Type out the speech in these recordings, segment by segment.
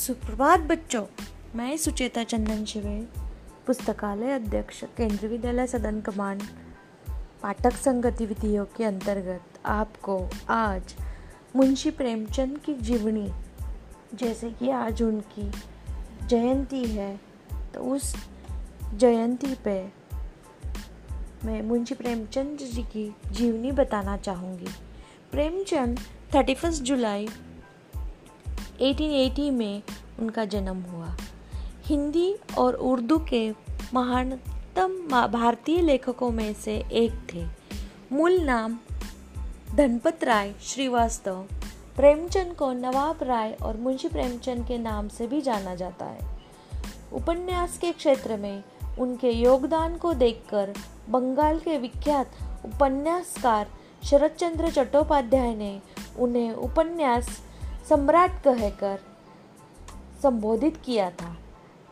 सुप्रभात बच्चों। मैं सुचेता चंदन शिवे, पुस्तकालय अध्यक्ष, केंद्रीय विद्यालय सदन कमांड, पाठक संघ गतिविधियों के अंतर्गत आपको आज मुंशी प्रेमचंद की जीवनी, जैसे कि आज उनकी जयंती है तो उस जयंती पे मैं मुंशी प्रेमचंद जी की जीवनी बताना चाहूँगी। प्रेमचंद थर्टी फ़र्स्ट जुलाई 1880 में उनका जन्म हुआ। हिंदी और उर्दू के महानतम भारतीय लेखकों में से एक थे। मूल नाम धनपत राय श्रीवास्तव। प्रेमचंद को नवाब राय और मुंशी प्रेमचंद के नाम से भी जाना जाता है। उपन्यास के क्षेत्र में उनके योगदान को देखकर बंगाल के विख्यात उपन्यासकार शरद चंद्र चट्टोपाध्याय ने उन्हें उपन्यास सम्राट कहकर संबोधित किया था।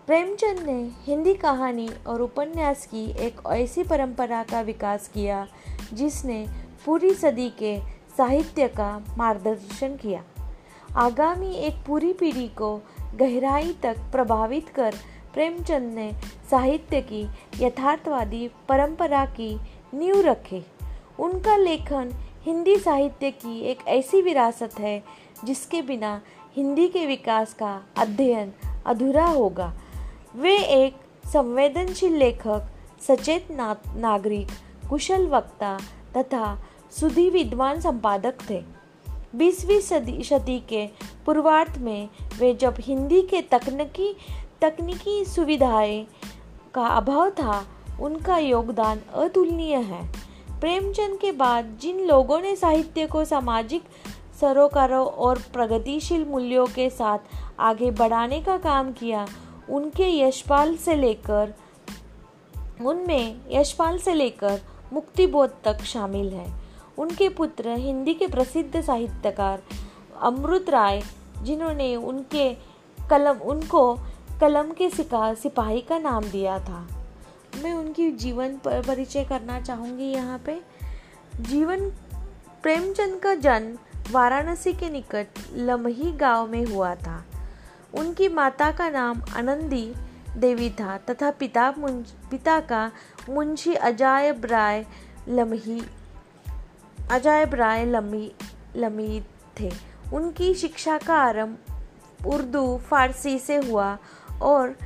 प्रेमचंद ने हिंदी कहानी और उपन्यास की एक ऐसी परंपरा का विकास किया, जिसने पूरी सदी के साहित्य का मार्गदर्शन किया। आगामी एक पूरी पीढ़ी को गहराई तक प्रभावित कर प्रेमचंद ने साहित्य की यथार्थवादी परंपरा की नींव रखी। उनका लेखन हिंदी साहित्य की एक ऐसी विरासत है जिसके बिना हिंदी के विकास का अध्ययन अधूरा होगा। वे एक संवेदनशील लेखक सचेत ना, नागरिक कुशल वक्ता तथा सुधी विद्वान संपादक थे। बीसवीं सदी शती के पूर्वार्ध में वे जब हिंदी के तकनीकी तकनीकी सुविधाएँ का अभाव था उनका योगदान अतुलनीय है। प्रेमचंद के बाद जिन लोगों ने साहित्य को सामाजिक सरोकारों और प्रगतिशील मूल्यों के साथ आगे बढ़ाने का काम किया। उनके यशपाल से लेकर, उनमें यशपाल से लेकर मुक्तिबोध तक शामिल है। उनके पुत्र, हिंदी के प्रसिद्ध साहित्यकार अमृत राय, जिन्होंने उनके कलम, उनको कलम के सिका, सिपाही का नाम दिया था। मैं उनकी जीवन परिचय करना चाहूँगी यहाँ पे। जीवन, प्रेमचंद का जन्म वाराणसी के निकट लमही गाँव में हुआ था। उनकी माता का नाम आनंदी देवी था तथा पिता पिता का मुंशी अजायब राय लमही, अजायब राय लमी लमी थे। उनकी शिक्षा का आरंभ उर्दू, फारसी से हुआ और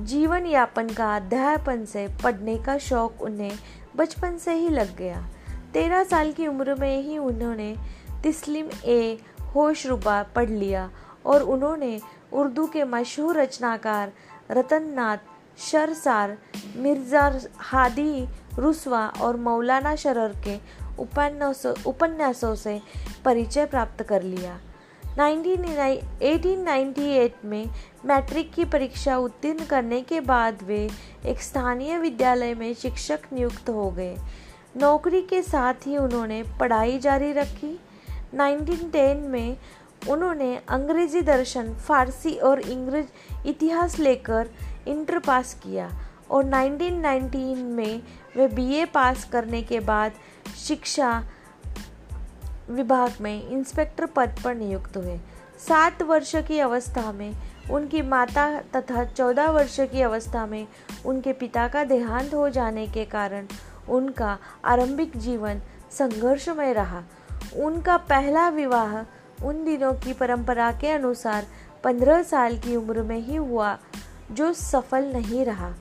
जीवन यापन का अध्यापन से पढ़ने का शौक उन्हें बचपन से ही लग गया। तेरह साल की उम्र में ही उन्होंने तिस्लिम ए होश रुबा पढ़ लिया और उन्होंने उर्दू के मशहूर रचनाकार रतन नाथ शरसार मिर्ज़ा हादी, रुसवा और मौलाना शरर के उपन्यासों उपन्यासों से परिचय प्राप्त कर लिया। 1898 में मैट्रिक की परीक्षा उत्तीर्ण करने के बाद वे एक स्थानीय विद्यालय में शिक्षक नियुक्त हो गए। नौकरी के साथ ही उन्होंने पढ़ाई जारी रखी। 1910 में उन्होंने अंग्रेज़ी दर्शन, फारसी और इंग्रज इतिहास लेकर इंटर पास किया और 1919 में वे बीए पास करने के बाद शिक्षा विभाग में इंस्पेक्टर पद पर नियुक्त हुए। सात वर्ष की अवस्था में उनकी माता तथा चौदह वर्ष की अवस्था में उनके पिता का देहांत हो जाने के कारण उनका आरंभिक जीवन संघर्षमय रहा। उनका पहला विवाह उन दिनों की परंपरा के अनुसार पंद्रह साल की उम्र में ही हुआ, जो सफल नहीं रहा।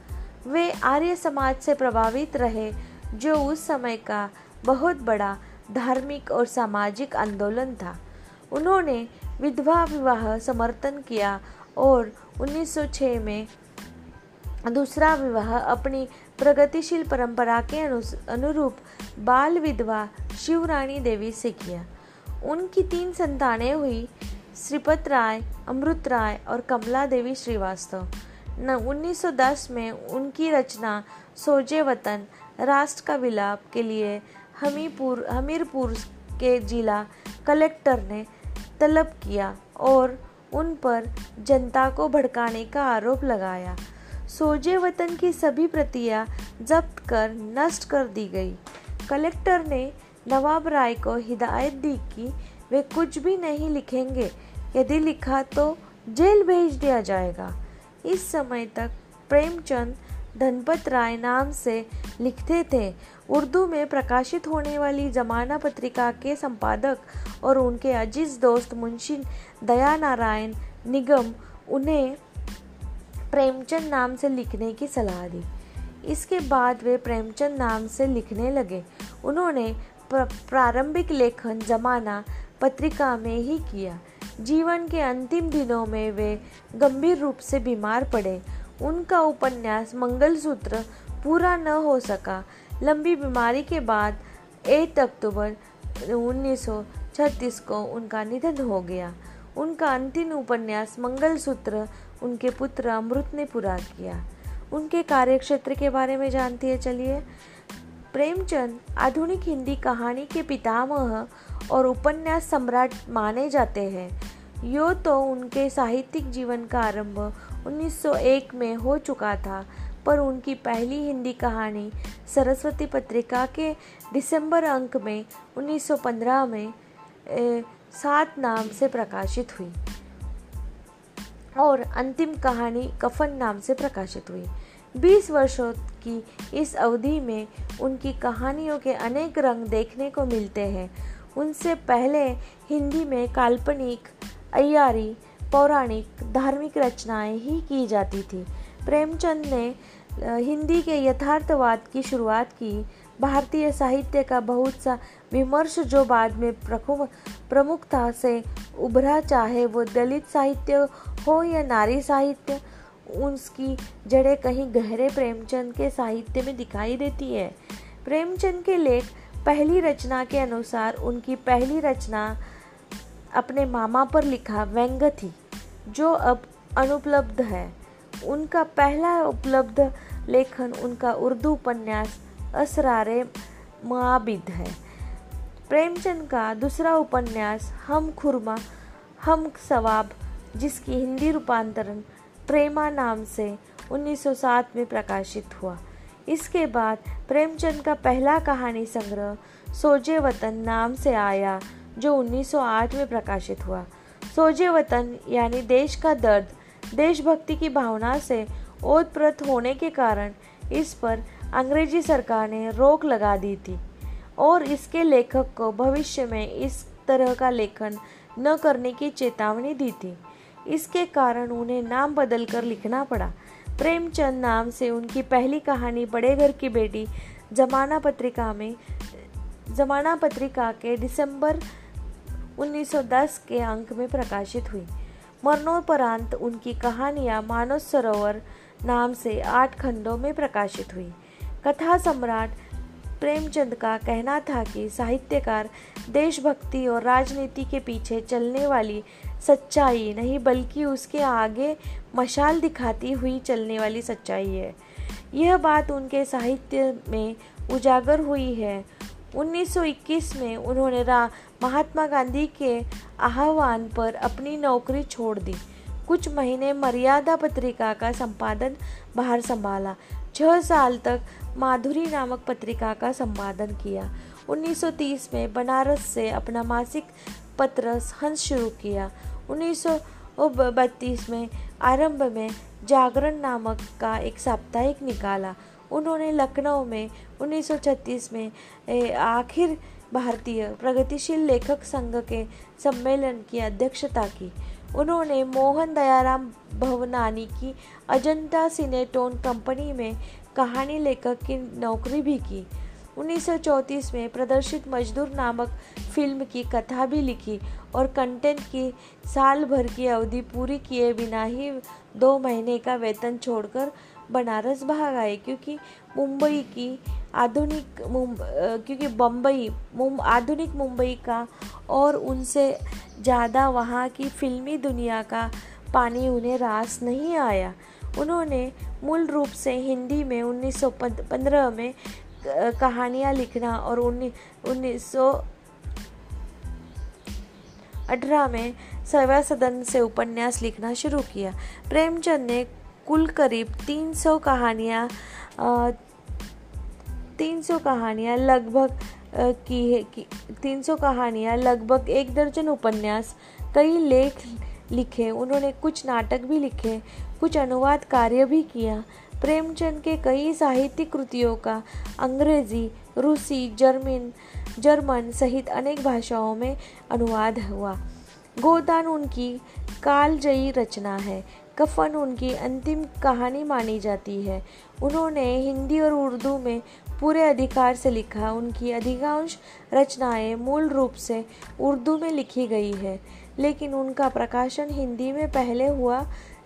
वे आर्य समाज से प्रभावित रहे, जो उस समय का बहुत बड़ा धार्मिक और सामाजिक आंदोलन था। उन्होंने विधवा विवाह समर्थन किया और 1906 में दूसरा विवाह अपनी प्रगतिशील परंपरा के अनुरूप बाल विधवा शिवरानी देवी से किया। उनकी तीन संतानें हुई, श्रीपत राय, अमृत राय और कमला देवी श्रीवास्तव। न 1910 में उनकी रचना सोजे वतन, राष्ट्र का विलाप के लिए हमीपुर, हमीरपुर के जिला कलेक्टर ने तलब किया और उन पर जनता को भड़काने का आरोप लगाया। सोजे वतन की सभी प्रतियाँ जब्त कर नष्ट कर दी गई। कलेक्टर ने नवाब राय को हिदायत दी कि वे कुछ भी नहीं लिखेंगे। यदि लिखा तो जेल भेज दिया जाएगा। इस समय तक प्रेमचंद धनपत राय नाम से लिखते थे। उर्दू में प्रकाशित होने वाली जमाना पत्रिका के संपादक और उनके अज़ीज़ दोस्त मुंशी दया नारायण निगम उन्हें प्रेमचंद नाम से लिखने की सलाह दी। इसके बाद वे प्रेमचंद नाम से लिखने लगे। उन्होंने प्रारंभिक लेखन जमाना पत्रिका में ही किया। जीवन के अंतिम दिनों में वे गंभीर रूप से बीमार पड़े। उनका उपन्यास मंगलसूत्र पूरा न हो सका। लंबी बीमारी के बाद 8 अक्टूबर 1936 को उनका निधन हो गया। उनका अंतिम उपन्यास मंगलसूत्र उनके पुत्र अमृत ने पूरा किया। उनके कार्यक्षेत्र के बारे में जानती है, चलिए। प्रेमचंद, आधुनिक हिंदी कहानी के पितामह और उपन्यास सम्राट माने जाते हैं। यो तो उनके साहित्यिक जीवन का आरंभ 1901 में हो चुका था, पर उनकी पहली हिंदी कहानी सरस्वती पत्रिका के दिसंबर अंक में 1915 में सात नाम से प्रकाशित हुई। और अंतिम कहानी कफन नाम से प्रकाशित हुई। 20 वर्षों की इस अवधि में उनकी कहानियों के अनेक रंग देखने को मिलते हैं। उनसे पहले हिंदी में काल्पनिक अयारी पौराणिक, धार्मिक रचनाएँ ही की जाती थी। प्रेमचंद ने हिंदी के यथार्थवाद की शुरुआत की। भारतीय साहित्य का बहुत सा विमर्श जो बाद में प्रमुखता से उभरा, चाहे वो दलित साहित्य हो या नारी साहित्य उसकी जड़ें कहीं गहरे प्रेमचंद के साहित्य में दिखाई देती है। प्रेमचंद के लेख पहली रचना के अनुसार उनकी पहली रचना अपने मामा पर लिखा व्यंग थी, जो अब अनुपलब्ध है। उनका पहला उपलब्ध लेखन उनका उर्दू उपन्यास असरारे मुआबिद है। प्रेमचंद का दूसरा उपन्यास, हम खुरमा, हम सवाब, जिसकी हिंदी रूपांतरण प्रेमा नाम से 1907 में प्रकाशित हुआ। इसके बाद प्रेमचंद का पहला कहानी संग्रह, सोजे वतन नाम से आया, जो 1908 में प्रकाशित हुआ। सोजे वतन यानी देश का दर्द, देशभक्ति की भावना से ओतप्रत होने के कारण इस पर अंग्रेज़ी सरकार ने रोक लगा दी थी। और इसके लेखक को भविष्य में इस तरह का लेखन न करने की चेतावनी दी थी। इसके कारण उन्हें नाम बदल कर लिखना पड़ा। प्रेमचंद नाम से उनकी पहली कहानी बड़े घर की बेटी जमाना पत्रिका में, जमाना पत्रिका के दिसंबर 1910 के अंक में प्रकाशित हुई। मरणोपरांत उनकी कहानियाँ मानव सरोवर नाम से आठ खंडों में प्रकाशित हुई। कथा सम्राट प्रेमचंद का कहना था कि साहित्यकार, देशभक्ति और राजनीति के पीछे चलने वाली सच्चाई नहीं, बल्कि उसके आगे मशाल दिखाती हुई चलने वाली सच्चाई है। यह बात उनके साहित्य में उजागर हुई है। 1921 में उन्होंने महात्मा गांधी के आह्वान पर अपनी नौकरी छोड़ दी। कुछ महीने मर्यादा पत्रिका का संपादन बाहर संभाला। छह साल तक माधुरी नामक पत्रिका का संपादन किया। 1930 में बनारस से अपना मासिक पत्र हंस शुरू किया। उन्नीस सौ बत्तीस में आरंभ में जागरण नामक का एक साप्ताहिक निकाला। उन्होंने लखनऊ में 1936 में आखिर भारतीय प्रगतिशील लेखक संघ के सम्मेलन की अध्यक्षता की। उन्होंने मोहन दयाराम भवनानी की अजंता सिनेटोन कंपनी में कहानी लेखक की नौकरी भी की। 1934 में प्रदर्शित मजदूर नामक फ़िल्म की कथा भी लिखी और कंटेंट की साल भर की अवधि पूरी किए बिना ही दो महीने का वेतन छोड़कर बनारस भाग आए क्योंकि मुंबई की आधुनिक क्योंकि बम्बई मुम, आधुनिक मुंबई का और उनसे ज़्यादा वहाँ की फिल्मी दुनिया का पानी उन्हें रास नहीं आया। उन्होंने मूल रूप से हिंदी में 1915 में कहानियाँ लिखना और उन्नीस सौ अठारह में सवा सदन से उपन्यास लिखना शुरू किया। प्रेमचंद ने कुल करीब 300 कहानियाँ 300 कहानियाँ लगभग की है, कि 300 कहानियाँ लगभग एक दर्जन उपन्यास, कई लेख लिखे, उन्होंने कुछ नाटक भी लिखे, कुछ अनुवाद कार्य भी किया। प्रेमचंद के कई साहित्यिक कृतियों का अंग्रेज़ी, रूसी, जर्मन जर्मन सहित अनेक भाषाओं में अनुवाद हुआ। गोदान उनकी कालजयी रचना है। कफन उनकी अंतिम कहानी मानी जाती है। उन्होंने हिंदी और उर्दू में पूरे अधिकार से लिखा। उनकी अधिकांश रचनाएँ मूल रूप से उर्दू में लिखी गई है। लेकिन उनका प्रकाशन हिंदी में पहले हुआ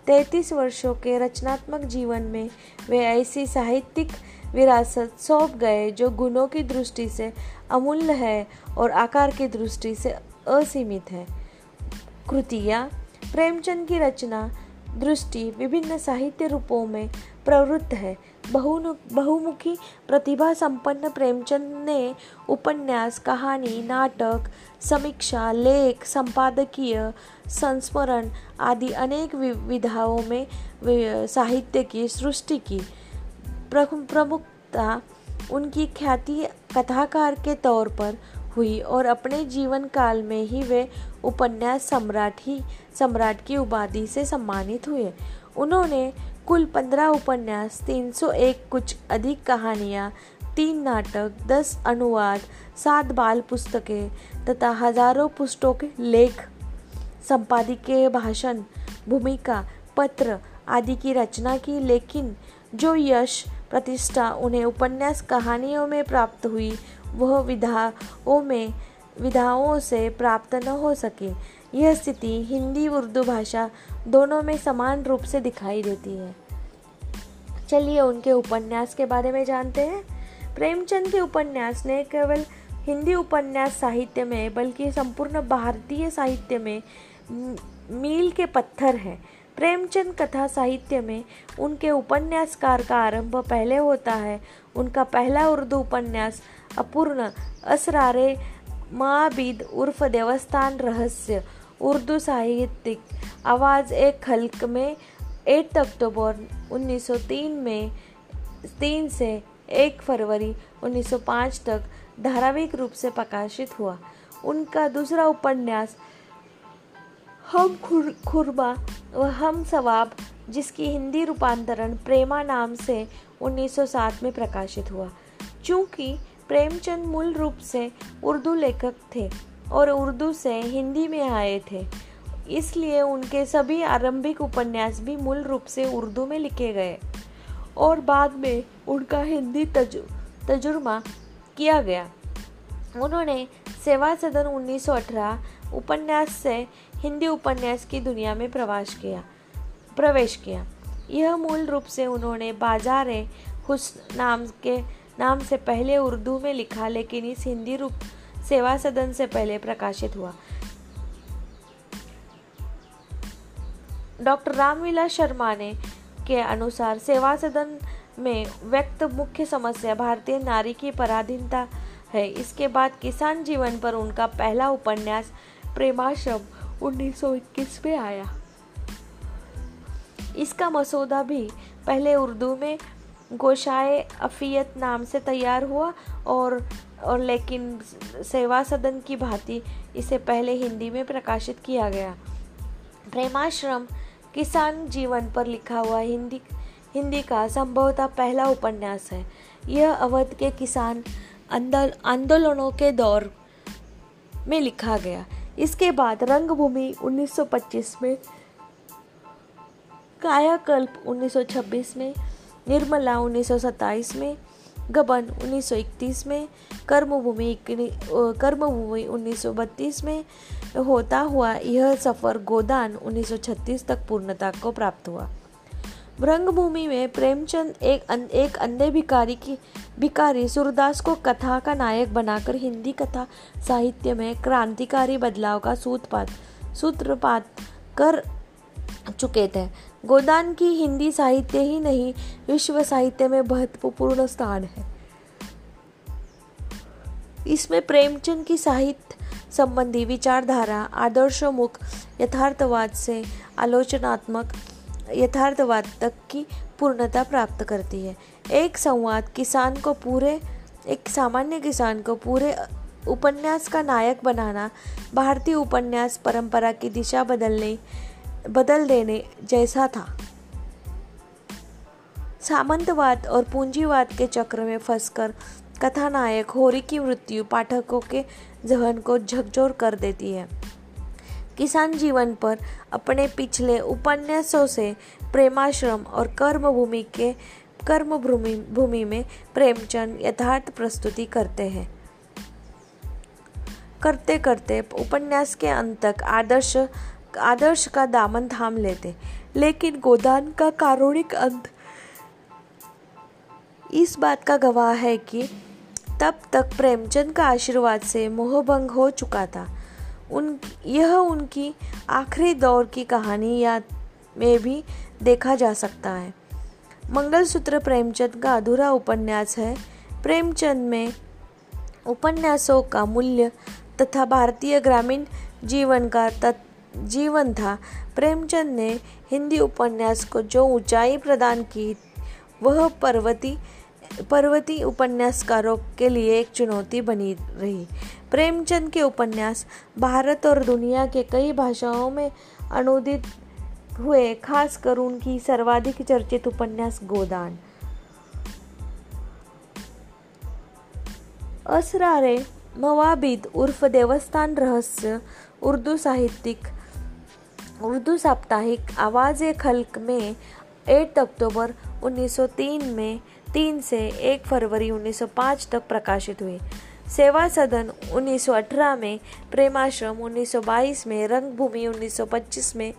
तैतीस वर्षों के रचनात्मक जीवन में। वे ऐसी साहित्यिक विरासत सौंप गए जो गुणों की दृष्टि से अमूल्य है और आकार की दृष्टि से असीमित है। कृतियाँ, प्रेमचंद की रचना, दृष्टि विभिन्न साहित्य रूपों में प्रवृत्त है। बहु बहुमुखी प्रतिभा संपन्न प्रेमचंद ने उपन्यास कहानी नाटक, समीक्षा, लेख, संपादकीय, संस्मरण आदि अनेक विधाओं में साहित्य की सृष्टि की। प्रमुखता उनकी ख्याति कथाकार के तौर पर हुई और अपने जीवन काल में ही वे उपन्यास सम्राट ही, सम्राट की उपाधि से सम्मानित हुए। उन्होंने कुल पंद्रह उपन्यास 301 कुछ अधिक कहानियाँ, तीन नाटक, दस अनुवाद, सात बाल पुस्तकें तथा हज़ारों पुस्तकों के लेख। संपादकीय भाषण, भूमिका, पत्र आदि की रचना की, लेकिन जो यश, प्रतिष्ठा उन्हें उपन्यास कहानियों में प्राप्त हुई, वह विधाओं में विधाओं से प्राप्त न हो सके। यह स्थिति हिंदी उर्दू भाषा दोनों में समान रूप से दिखाई देती है। चलिए उनके उपन्यास के बारे में जानते हैं। प्रेमचंद के उपन्यास ने केवल हिंदी उपन्यास साहित्य में, बल्कि संपूर्ण भारतीय साहित्य में मील के पत्थर हैं। प्रेमचंद कथा साहित्य में उनके उपन्यासकार का आरंभ पहले होता है। उनका पहला उर्दू उपन्यास अपूर्ण असरारे महाबीद उर्फ़ देवस्थान रहस्य उर्दू साहित्यिक। आवाज़ एक खल्क में 8 अक्टूबर 1903 में तीन से 1 फरवरी 1905 तक धारावाहिक रूप से प्रकाशित हुआ। उनका दूसरा उपन्यास, हम खुर, खुरबा व हम सवाब, जिसकी हिंदी रूपांतरण प्रेमा नाम से 1907 में प्रकाशित हुआ। चूँकि प्रेमचंद मूल रूप से उर्दू लेखक थे और उर्दू से हिंदी में आए थे। इसलिए उनके सभी आरंभिक उपन्यास भी मूल रूप से उर्दू में लिखे गए और बाद में उनका हिंदी तजु, तजुर्मा किया गया। उन्होंने सेवा सदन 1918 उपन्यास से हिंदी उपन्यास की दुनिया में प्रवास किया प्रवेश किया। यह मूल रूप से उन्होंने बाज़ार हुस नाम के नाम से पहले उर्दू में लिखा लेकिन इस हिंदी रूप सेवा सदन से पहले प्रकाशित हुआ। डॉक्टर रामविलास शर्मा ने के अनुसार सेवा सदन में व्यक्त मुख्य समस्या भारतीय नारी की पराधीनता है। इसके बाद किसान जीवन पर उनका पहला उपन्यास प्रेमाश्रम 1921 में आया। इसका मसौदा भी पहले उर्दू में गोशाए अफियत नाम से तैयार हुआ और और लेकिन सेवा सदन की भांति इसे पहले हिंदी में प्रकाशित किया गया। प्रेमाश्रम, किसान जीवन पर लिखा हुआ हिंदी हिंदी का संभवतः पहला उपन्यास है। यह अवध के किसान आंदोलनों के दौर में लिखा गया। इसके बाद रंगभूमि 1925 में, कायाकल्प 1926 में, निर्मला 1927 में गबन 1931 में कर्मभूमि कर्मभूमि 1932 में होता हुआ यह सफ़र गोदान 1936 तक पूर्णता को प्राप्त हुआ। रंगभूमि में प्रेमचंद एक अन, एक अन्य भिकारी की भिकारी सूरदास को कथा का नायक बनाकर हिंदी कथा साहित्य में क्रांतिकारी बदलाव का सूत्रपात सूत्रपात कर चुके थे। गोदान की हिंदी साहित्य ही नहीं, विश्व साहित्य में महत्वपूर्ण स्थान है। इसमें प्रेमचंद की साहित्य संबंधी विचारधारा आदर्शमुख यथार्थवाद से आलोचनात्मक, यथार्थवाद तक की पूर्णता प्राप्त करती है। एक संवाद किसान को पूरे, एक सामान्य किसान को पूरे उपन्यास का नायक बनाना, भारतीय उपन्यास परंपरा की दिशा बदलने बदल देने जैसा था। सामंतवाद और पूंजीवाद के चक्र में फंसकर कथानायक होरी की मृत्यु पाठकों के जहन को झकझोर कर देती है। किसान जीवन पर अपने पिछले उपन्यासों से प्रेमाश्रम और कर्म भूमि के कर्म भूमि भूमि में प्रेमचंद यथार्थ प्रस्तुति करते हैं। करते करते उपन्यास के अंत तक आदर्श आदर्श का दामन थाम लेते। लेकिन गोदान का कारुणिक अंत इस बात का गवाह है कि तब तक प्रेमचंद का आशीर्वाद से मोहभंग हो चुका था। उन, यह उनकी आखिरी दौर की कहानी या में भी देखा जा सकता है। मंगलसूत्र प्रेमचंद का अधूरा उपन्यास है। प्रेमचंद में उपन्यासों का मूल्य तथा भारतीय ग्रामीण जीवन का तत् जीवन था। प्रेमचंद ने हिंदी उपन्यास को जो ऊंचाई प्रदान की, वह पर्वती पर्वती उपन्यासकारों के लिए एक चुनौती बनी रही। प्रेमचंद के उपन्यास भारत और दुनिया के कई भाषाओं में अनुदित हुए, खासकर उनकी सर्वाधिक चर्चित उपन्यास गोदान। असरारे मवाबिद उर्फ़ देवस्थान रहस्य, उर्दू साहित्यिक उर्दू साप्ताहिक आवाज़ खल्क में 8 अक्टूबर 1903 में 3 से 1 फरवरी 1905 तक प्रकाशित हुई। सेवा सदन 1918 में, प्रेमाश्रम 1922 में, रंगभूमि 1925 में,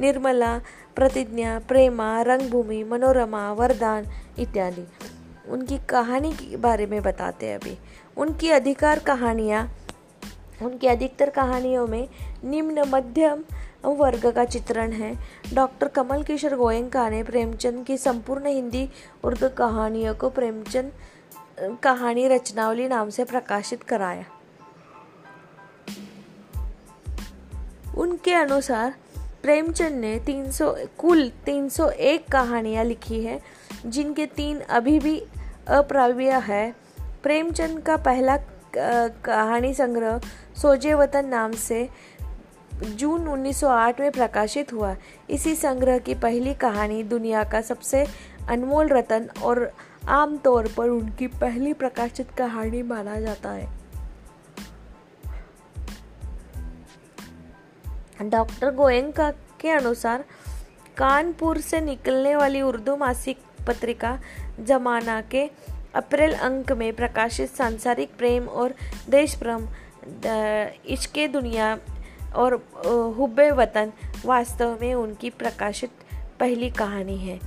निर्मला प्रतिज्ञा, प्रेमा, रंगभूमि, मनोरमा, वरदान इत्यादि। उनकी कहानी के बारे में बताते हैं अभी। उनकी अधिकार कहानियाँ, उनकी अधिकतर कहानियों में निम्न, मध्यम वर्ग का चित्रण है। डॉक्टर कमल किशोर गोयंका ने प्रेमचंद की संपूर्ण हिंदी, उर्दू कहानियों को प्रेमचंद कहानी रचनावली नाम से प्रकाशित कराया। उनके अनुसार, प्रेमचंद ने 300 कुल 301 कहानियाँ लिखी है, जिनके तीन अभी भी अप्रव्य है। प्रेमचंद का पहला कहानी संग्रह सोजे वतन नाम से जून 1908 में प्रकाशित हुआ। इसी संग्रह की पहली कहानी दुनिया का सबसे अनमोल रतन और आमतौर पर उनकी पहली प्रकाशित कहानी माना जाता है। डॉक्टर गोयंका के अनुसार, कानपुर से निकलने वाली उर्दू मासिक पत्रिका जमाना के अप्रैल अंक में प्रकाशित सांसारिक प्रेम और देश प्रेम इश्के दुनिया और हुब्बे वतन वास्तव में उनकी प्रकाशित पहली कहानी है।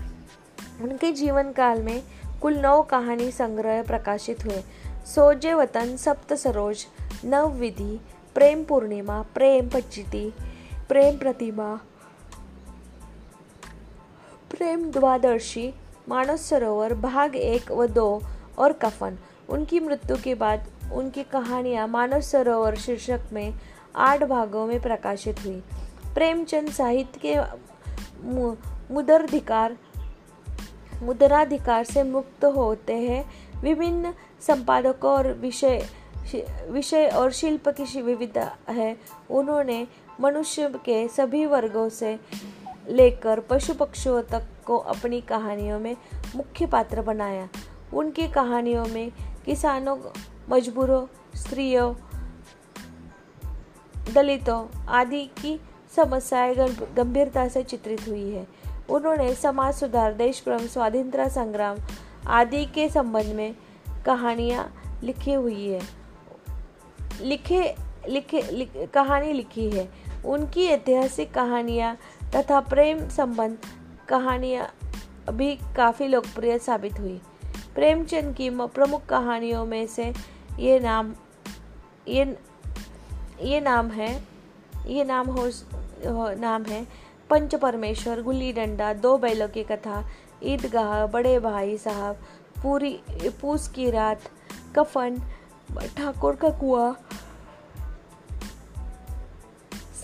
उनके जीवन काल में कुल नौ कहानी संग्रह प्रकाशित हुए। सोजे वतन, सप्त सरोज, नव विधि, प्रेम पूर्णिमा, प्रेम पचिति प्रेम प्रतिमा, प्रेम द्वादर्शी मानस सरोवर, भाग एक व दो और कफन। उनकी मृत्यु के बाद उनकी कहानियाँ मानव सरोवर शीर्षक में आठ भागों में प्रकाशित हुई। प्रेमचंद साहित्य के मुदराधिकार, मुद्राधिकार से मुक्त होते हैं। विभिन्न संपादकों और विषय विषय और शिल्प की विविधता है। उन्होंने मनुष्य के सभी वर्गों से लेकर पशु पक्षियों तक को अपनी कहानियों में मुख्य पात्र बनाया। उनकी कहानियों में किसानों मजबूरों स्त्रियों दलितों आदि की समस्याएँ गंभीरता से चित्रित हुई है। उन्होंने समाज सुधार देश प्रेम स्वाधीनता संग्राम आदि के संबंध में कहानियाँ लिखी हुई है। लिखे लिखे लिख, कहानी लिखी है। उनकी ऐतिहासिक कहानियाँ तथा प्रेम संबंध कहानियाँ भी काफ़ी लोकप्रिय साबित हुई। प्रेमचंद की प्रमुख कहानियों में से ये नाम ये ये नाम है, ये नाम हो नाम है पंच परमेश्वर गुल्ली डंडा, दो बैलों की कथा, ईदगाह, बड़े भाई साहब, पूरी, पूस की रात, कफन, ठाकुर का कुआ,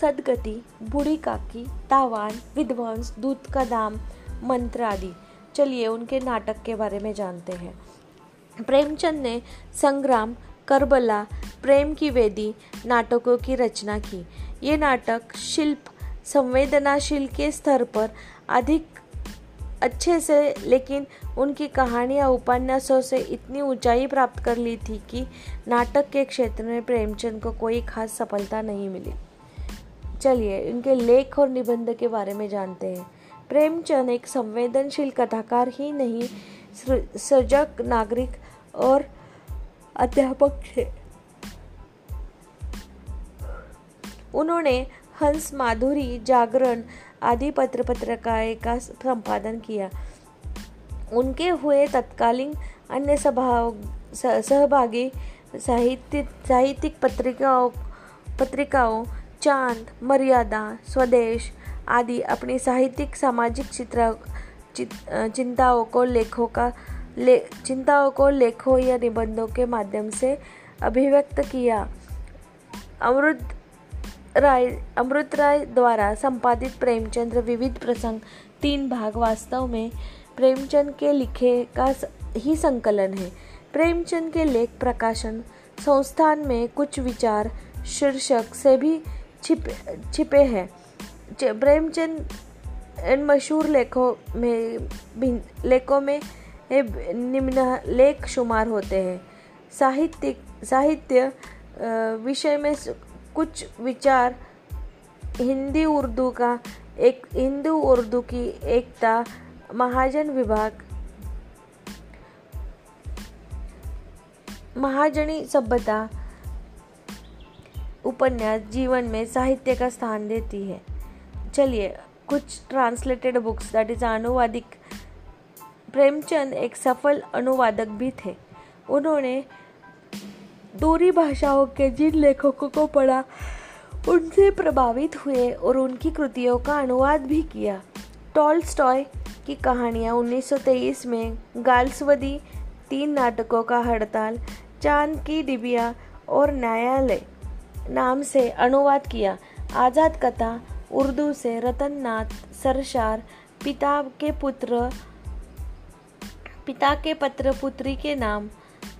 सदगति, बूढ़ी काकी, तावान विध्वंस दूध का दाम, मंत्र आदि। चलिए उनके नाटक के बारे में जानते हैं। प्रेमचंद ने संग्राम, करबला प्रेम की वेदी, नाटकों की रचना की। ये नाटक शिल्प, संवेदनाशील के स्तर पर अधिक अच्छे से, लेकिन उनकी कहानियाँ उपन्यासों से इतनी ऊंचाई प्राप्त कर ली थी कि नाटक के क्षेत्र में प्रेमचंद को कोई खास सफलता नहीं मिली। चलिए, इनके लेख और निबंध के बारे में जानते हैं। प्रेमचंद एक संवेदनशील कथाकार ही नहीं सजग नागरिक और अध्यापक थे। उन्होंने हंस, माधुरी, जागरण आदि पत्र पत्रिकाएँ का संपादन किया। उनके हुए तत्कालीन अन्य सभाओं सहभागी, साहित्य, साहित्यिक पत्रिकाओं पत्रिकाओं, चाँद, मर्यादा, स्वदेश आदि अपनी साहित्यिक, सामाजिक चित्र चिंताओं को लेखों का, ले, चिंताओं को लेखों या निबंधों के माध्यम से अभिव्यक्त किया। अमृत राय, अमृत राय द्वारा संपादित प्रेमचंद्र विविध प्रसंग, तीन भाग वास्तव में प्रेमचंद के लिखे का ही संकलन है। प्रेमचंद के लेख प्रकाशन संस्थान में कुछ विचार शीर्षक से भी छिपे छिपे हैं। प्रेमचंद इन मशहूर लेखों में लेखों में निम्न लेख शुमार होते हैं। साहित्यिक, साहित्य विषय में कुछ विचार हिंदी उर्दू का, एक हिंदू उर्दू की एकता महाजन विभाग। महाजनी सभ्यता उपन्यास जीवन में साहित्य का स्थान देती है। चलिए, कुछ ट्रांसलेटेड बुक्स दैट इज़ अनुवादिक। प्रेमचंद एक सफल अनुवादक भी थे। उन्होंने दूरी भाषाओं के जिन लेखकों को पढ़ा, उनसे प्रभावित हुए और उनकी कृतियों का अनुवाद भी किया। टॉलस्टॉय की कहानियाँ 1923 में गाल्सवदी, तीन नाटकों का हड़ताल, चाँद की डिबिया और न्यायालय नाम से अनुवाद किया। आज़ाद कथा, उर्दू से रतन नाथ सरशार पिता के पुत्र, पिता के पत्र पुत्री के नाम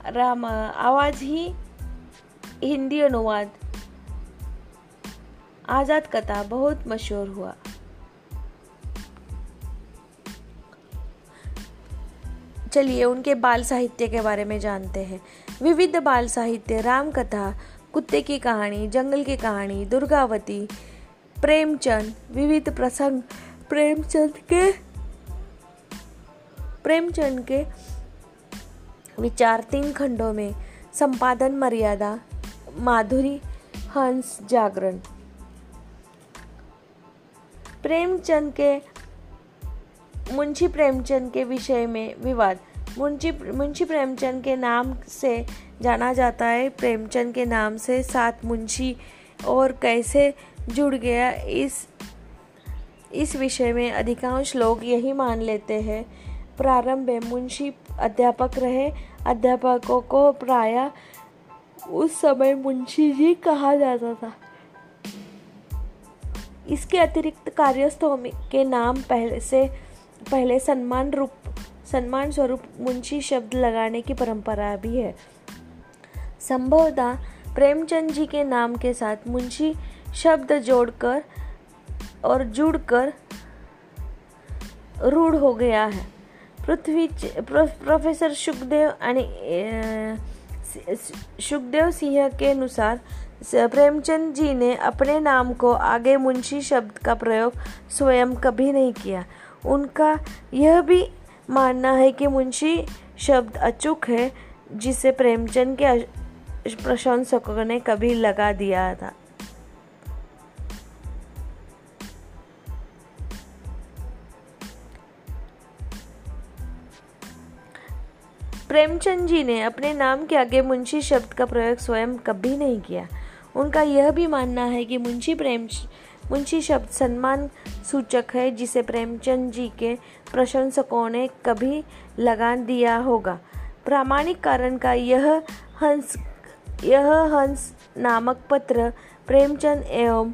राम, आवाज़ ही हिंदी अनुवाद। आज़ाद कथा बहुत मशहूर हुआ। चलिए, उनके बाल साहित्य के बारे में जानते हैं। विविध बाल साहित्य राम कथा कुत्ते की कहानी, जंगल की कहानी, दुर्गावती, प्रेमचंद, विविध प्रसंग, प्रेमचंद के प्रेमचंद के विचार तीन खंडों में, संपादन मर्यादा, माधुरी, हंस, जागरण। प्रेमचंद के, मुंशी प्रेमचंद के विषय में विवाद। मुंशी मुंशी प्रेमचंद के नाम से जाना जाता है, प्रेमचंद के नाम से सात मुंशी और कैसे जुड़ गया, इस इस विषय में अधिकांश लोग यही मान लेते हैं। प्रारंभ में मुंशी अध्यापक रहे, अध्यापकों को प्राय उस समय मुंशी जी कहा जाता था। इसके अतिरिक्त कार्यस्थों के नाम पहले से, पहले सम्मान रूप, सम्मान स्वरूप मुंशी शब्द लगाने की परंपरा भी है। संभवतः प्रेमचंद जी के नाम के साथ मुंशी शब्द जोड़कर और जुड़कर रूढ़ हो गया है। पृथ्वी प्रोफेसर सुखदेव आणि सुखदेव सिंह के अनुसार प्रेमचंद जी ने अपने नाम को आगे मुंशी शब्द का प्रयोग स्वयं कभी नहीं किया। उनका यह भी मानना है कि मुंशी शब्द अचूक है, जिसे प्रेमचंद के प्रशंसकों ने कभी लगा दिया था। प्रेमचंद जी ने अपने नाम के आगे मुंशी शब्द का प्रयोग स्वयं कभी नहीं किया। उनका यह भी मानना है कि मुंशी प्रेम, मुंशी शब्द सम्मान सूचक है, जिसे प्रेमचंद जी के प्रशंसकों ने कभी लगा दिया होगा। प्रामाणिक कारण का यह हंस यह हंस नामक पत्र प्रेमचंद एवं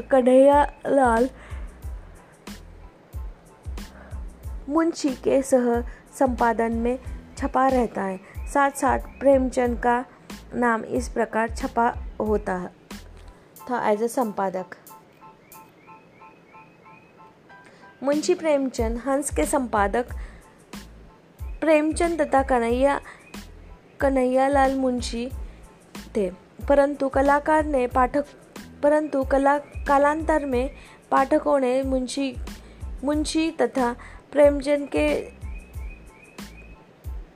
कन्हैया लाल मुंशी के सह संपादन में छपा रहता है। साथ साथ प्रेमचंद का नाम इस प्रकार छपा होता था एज ए संपादक। मुंशी प्रेमचंद, हंस के संपादक। प्रेमचंद तथा कन्हैया, कन्हैयालाल मुंशी थे। परंतु कलाकार ने पाठक, परंतु कला, कालांतर में पाठकों ने मुंशी मुंशी तथा प्रेमचंद के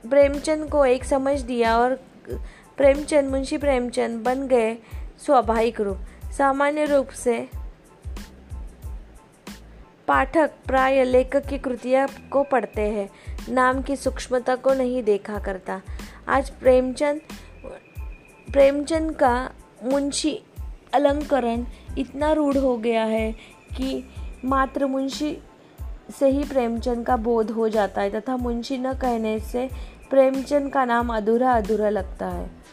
प्रेमचंद को एक समझ दिया और प्रेमचंद, मुंशी प्रेमचंद बन गए स्वाभाविक रूप। सामान्य रूप से पाठक प्राय लेखक की कृतियाँ को पढ़ते हैं, नाम की सूक्ष्मता को नहीं देखा करता। आज प्रेमचंद प्रेमचंद का मुंशी अलंकरण इतना रूढ़ हो गया है कि मात्र मुंशी से ही प्रेमचंद का बोध हो जाता है तथा मुंशी न कहने से प्रेमचंद का नाम अधूरा अधूरा लगता है।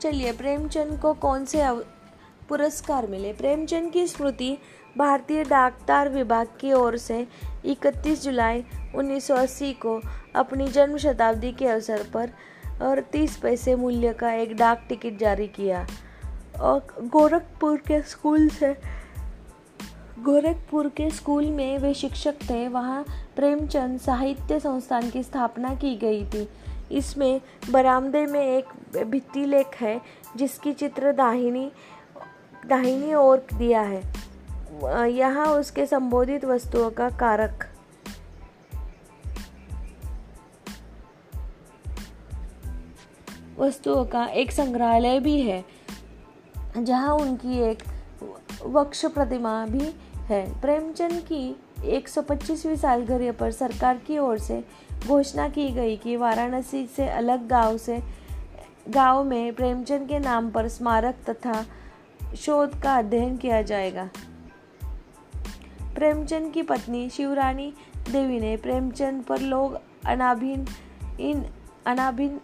चलिए, प्रेमचंद को कौन से पुरस्कार मिले? प्रेमचंद की स्मृति भारतीय डाकतार विभाग की ओर से 31 जुलाई 1980 को अपनी जन्म शताब्दी के अवसर पर 30 पैसे मूल्य का एक डाक टिकट जारी किया। गोरखपुर के स्कूल से, गोरखपुर के स्कूल में वे शिक्षक थे। वहाँ प्रेमचंद साहित्य संस्थान की स्थापना की गई थी। इसमें बरामदे में एक भित्ति लेख है, जिसकी चित्र दाहिनी दाहिनी ओर दिया है। यहाँ उसके संबोधित वस्तुओं का कारक। वस्तुओं का एक संग्रहालय भी है। जहाँ उनकी एक वक्ष प्रतिमा भी है। प्रेमचंद की 125वीं सालगिरह पर सरकार की ओर से घोषणा की गई कि वाराणसी से अलग गाँव से, गाँव में प्रेमचंद के नाम पर स्मारक तथा शोध का अध्ययन किया जाएगा। प्रेमचंद की पत्नी शिवरानी देवी ने प्रेमचंद पर लोग अनाभिन, इन अनाभिन,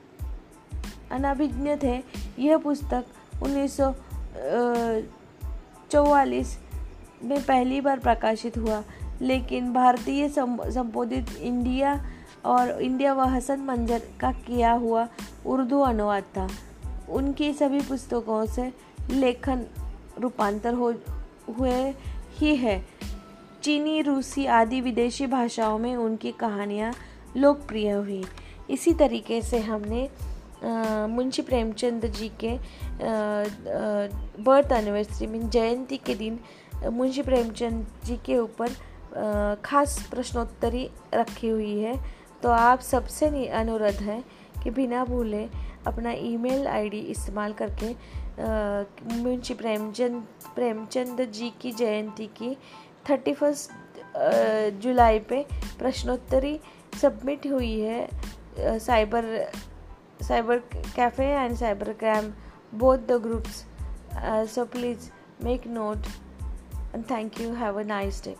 अनाभिज्ञ थे। यह पुस्तक उन्नीस चौवालीस में पहली बार प्रकाशित हुआ, लेकिन भारतीय संबोधित इंडिया और इंडिया व हसन मंजर का किया हुआ उर्दू अनुवाद था। उनकी सभी पुस्तकों से लेखन रूपांतर हो, हुए ही है। चीनी, रूसी आदि विदेशी भाषाओं में उनकी कहानियाँ लोकप्रिय हुई। इसी तरीके से हमने मुंशी प्रेमचंद जी के बर्थ एनिवर्सरी मीन जयंती के दिन मुंशी प्रेमचंद जी के ऊपर खास प्रश्नोत्तरी रखी हुई है। तो आप सबसे अनुरोध है कि बिना भूले अपना ईमेल आईडी इस्तेमाल करके मुंशी प्रेमचंद प्रेमचंद जी की जयंती की थर्टी फ़र्स्ट जुलाई पे प्रश्नोत्तरी सबमिट हुई है cyber Cyber Cafe and Cybercrime, both the groups. Uh, so please make note and thank you. Have a nice day.